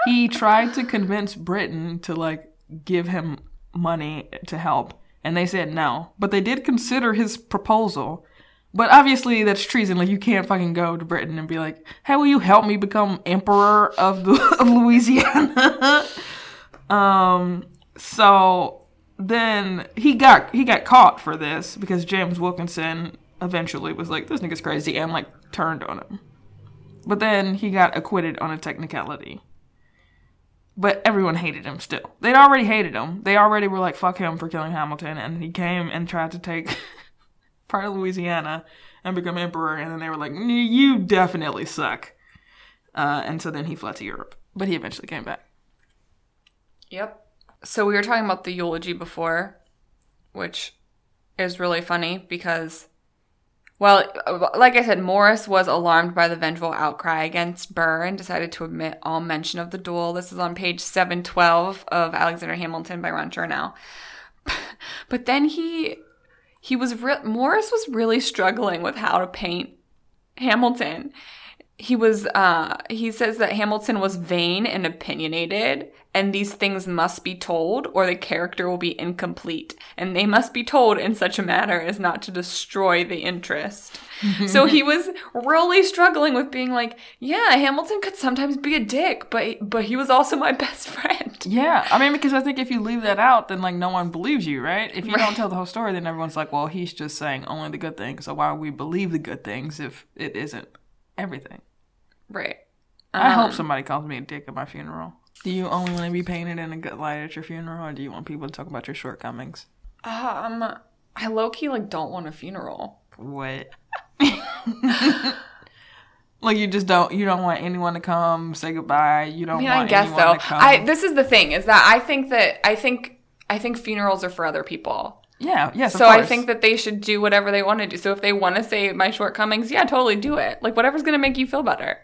he tried to convince Britain to like give him money to help and they said no, but they did consider his proposal. But obviously that's treason. Like you can't fucking go to Britain and be like, "Hey, will you help me become emperor of the of Louisiana?" um so then he got he got caught for this because James Wilkinson eventually was like, "This nigga's crazy," and like turned on him. But then he got acquitted on a technicality. But everyone hated him still. They'd already hated him. They already were like, "Fuck him for killing Hamilton," and he came and tried to take part of Louisiana and become emperor. And then they were like, "You definitely suck." Uh, and so then he fled to Europe, but he eventually came back. Yep. So we were talking about the eulogy before, which is really funny because, well, like I said, Morris was alarmed by the vengeful outcry against Burr and decided to omit all mention of the duel. This is on page 712 of Alexander Hamilton by Ron Chernow. But then he he was re- Morris was really struggling with how to paint Hamilton. He was uh he says that Hamilton was vain and opinionated and these things must be told or the character will be incomplete and they must be told in such a manner as not to destroy the interest. so he was really struggling with being like, yeah, Hamilton could sometimes be a dick, but but he was also my best friend. Yeah, I mean, because I think if you leave that out, then like no one believes you, right? If you Right. don't tell the whole story, then everyone's like, well, he's just saying only the good things. So why would we believe the good things if it isn't everything? Right. I Um, hope somebody calls me a dick at my funeral. Do you only want to be painted in a good light at your funeral, or do you want people to talk about your shortcomings? Um, I low key like don't want a funeral. What? like you just don't you don't want anyone to come say goodbye. You don't I mean, want I guess so. I this is the thing is that I think that I think I think funerals are for other people. yeah, yes. So I think that they should do whatever they want to do. So if they want to say my shortcomings, yeah, totally do it. Like whatever's gonna make you feel better.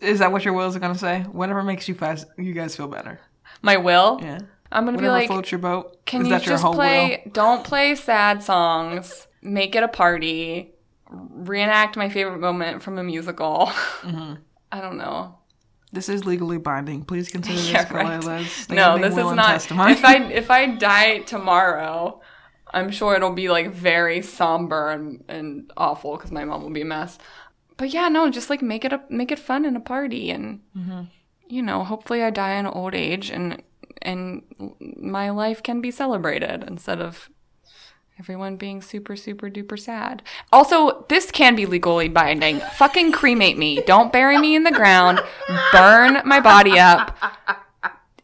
Is that what your wills are gonna say? Whatever makes you guys you guys feel better. My will. Yeah. I'm gonna Whatever be like, floats your boat. can is you that your just whole play? will? Don't play sad songs. Make it a party. Reenact my favorite moment from a musical. Mm-hmm. I don't know. This is legally binding. Please consider this Yeah, right. No, this will is not. testimony. If I if I die tomorrow, I'm sure it'll be like very somber and, and awful because my mom will be a mess. But yeah, no, just like make it a make it fun and a party, and Mm-hmm. you know, hopefully I die in old age and and my life can be celebrated instead of everyone being super super duper sad. Also, this can be legally binding. Fucking cremate me. Don't bury me in the ground. Burn my body up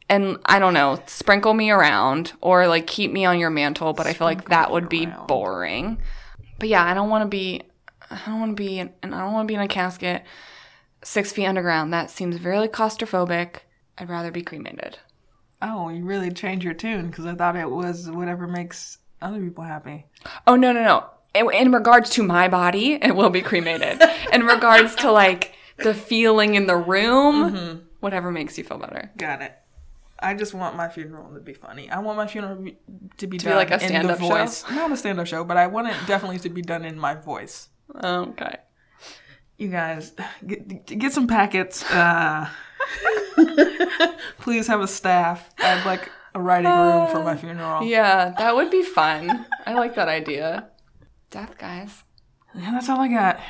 and I don't know, sprinkle me around or like keep me on your mantle, but I feel like that would be boring. But yeah, I don't want to be, I don't want to be, in, and I don't want to be in a casket six feet underground. That seems very claustrophobic. I'd rather be cremated. oh, you really changed your tune because I thought it was whatever makes other people happy. Oh no no no! In, in regards to my body, it will be cremated. in regards to like the feeling in the room, mm-hmm. whatever makes you feel better. Got it. I just want my funeral to be funny. I want my funeral to be, to be be done like a in the stand-up show? voice. Not a stand-up show, but I want it definitely to be done in my voice. Okay. You guys, get, get some packets. Uh, please have a staff. I have like a writing room for my funeral. Yeah, that would be fun. I like that idea. Death, guys. Yeah, that's all I got.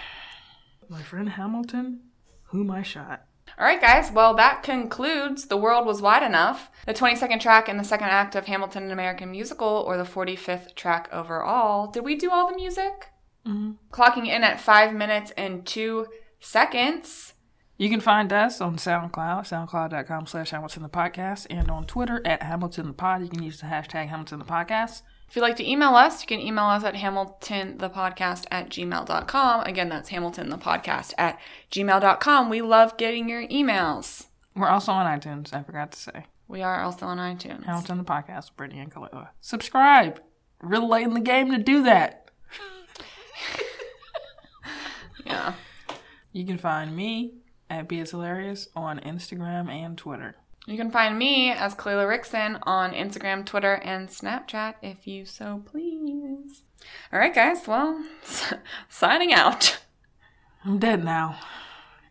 My friend Hamilton, whom I shot. All right, guys. Well, that concludes The World Was Wide Enough, the 22nd track in the second act of Hamilton an American Musical, or the 45th track overall. Did we do all the music? Mm-hmm. Clocking in at five minutes and two seconds. You can find us on SoundCloud, soundcloud.com slash Hamilton the Podcast, and on Twitter at Hamilton the Pod. You can use the hashtag Hamilton the Podcast. If you'd like to email us, you can email us at hamiltonthepodcast at gmail.com. Again, that's hamiltonthepodcast at gmail.com. We love getting your emails. We're also on iTunes, I forgot to say. We are also on iTunes. Hamilton the Podcast with Brittani and Khalehla. Subscribe. Real late in the game to do that. Yeah. You can find me at Be It's Hilarious on Instagram and Twitter. You can find me as Khalehla Rickson on Instagram, Twitter, and Snapchat if you so please. All right, guys. Well, signing out. I'm dead now.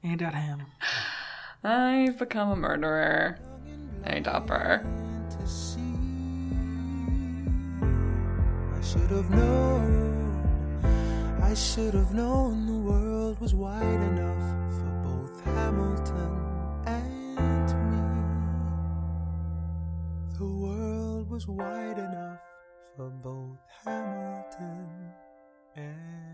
Ain't that him? I've become a murderer. Hey, Dopper. to see. I should have known. I should have known the world was wide enough for both Hamilton and me. The world was wide enough for both Hamilton and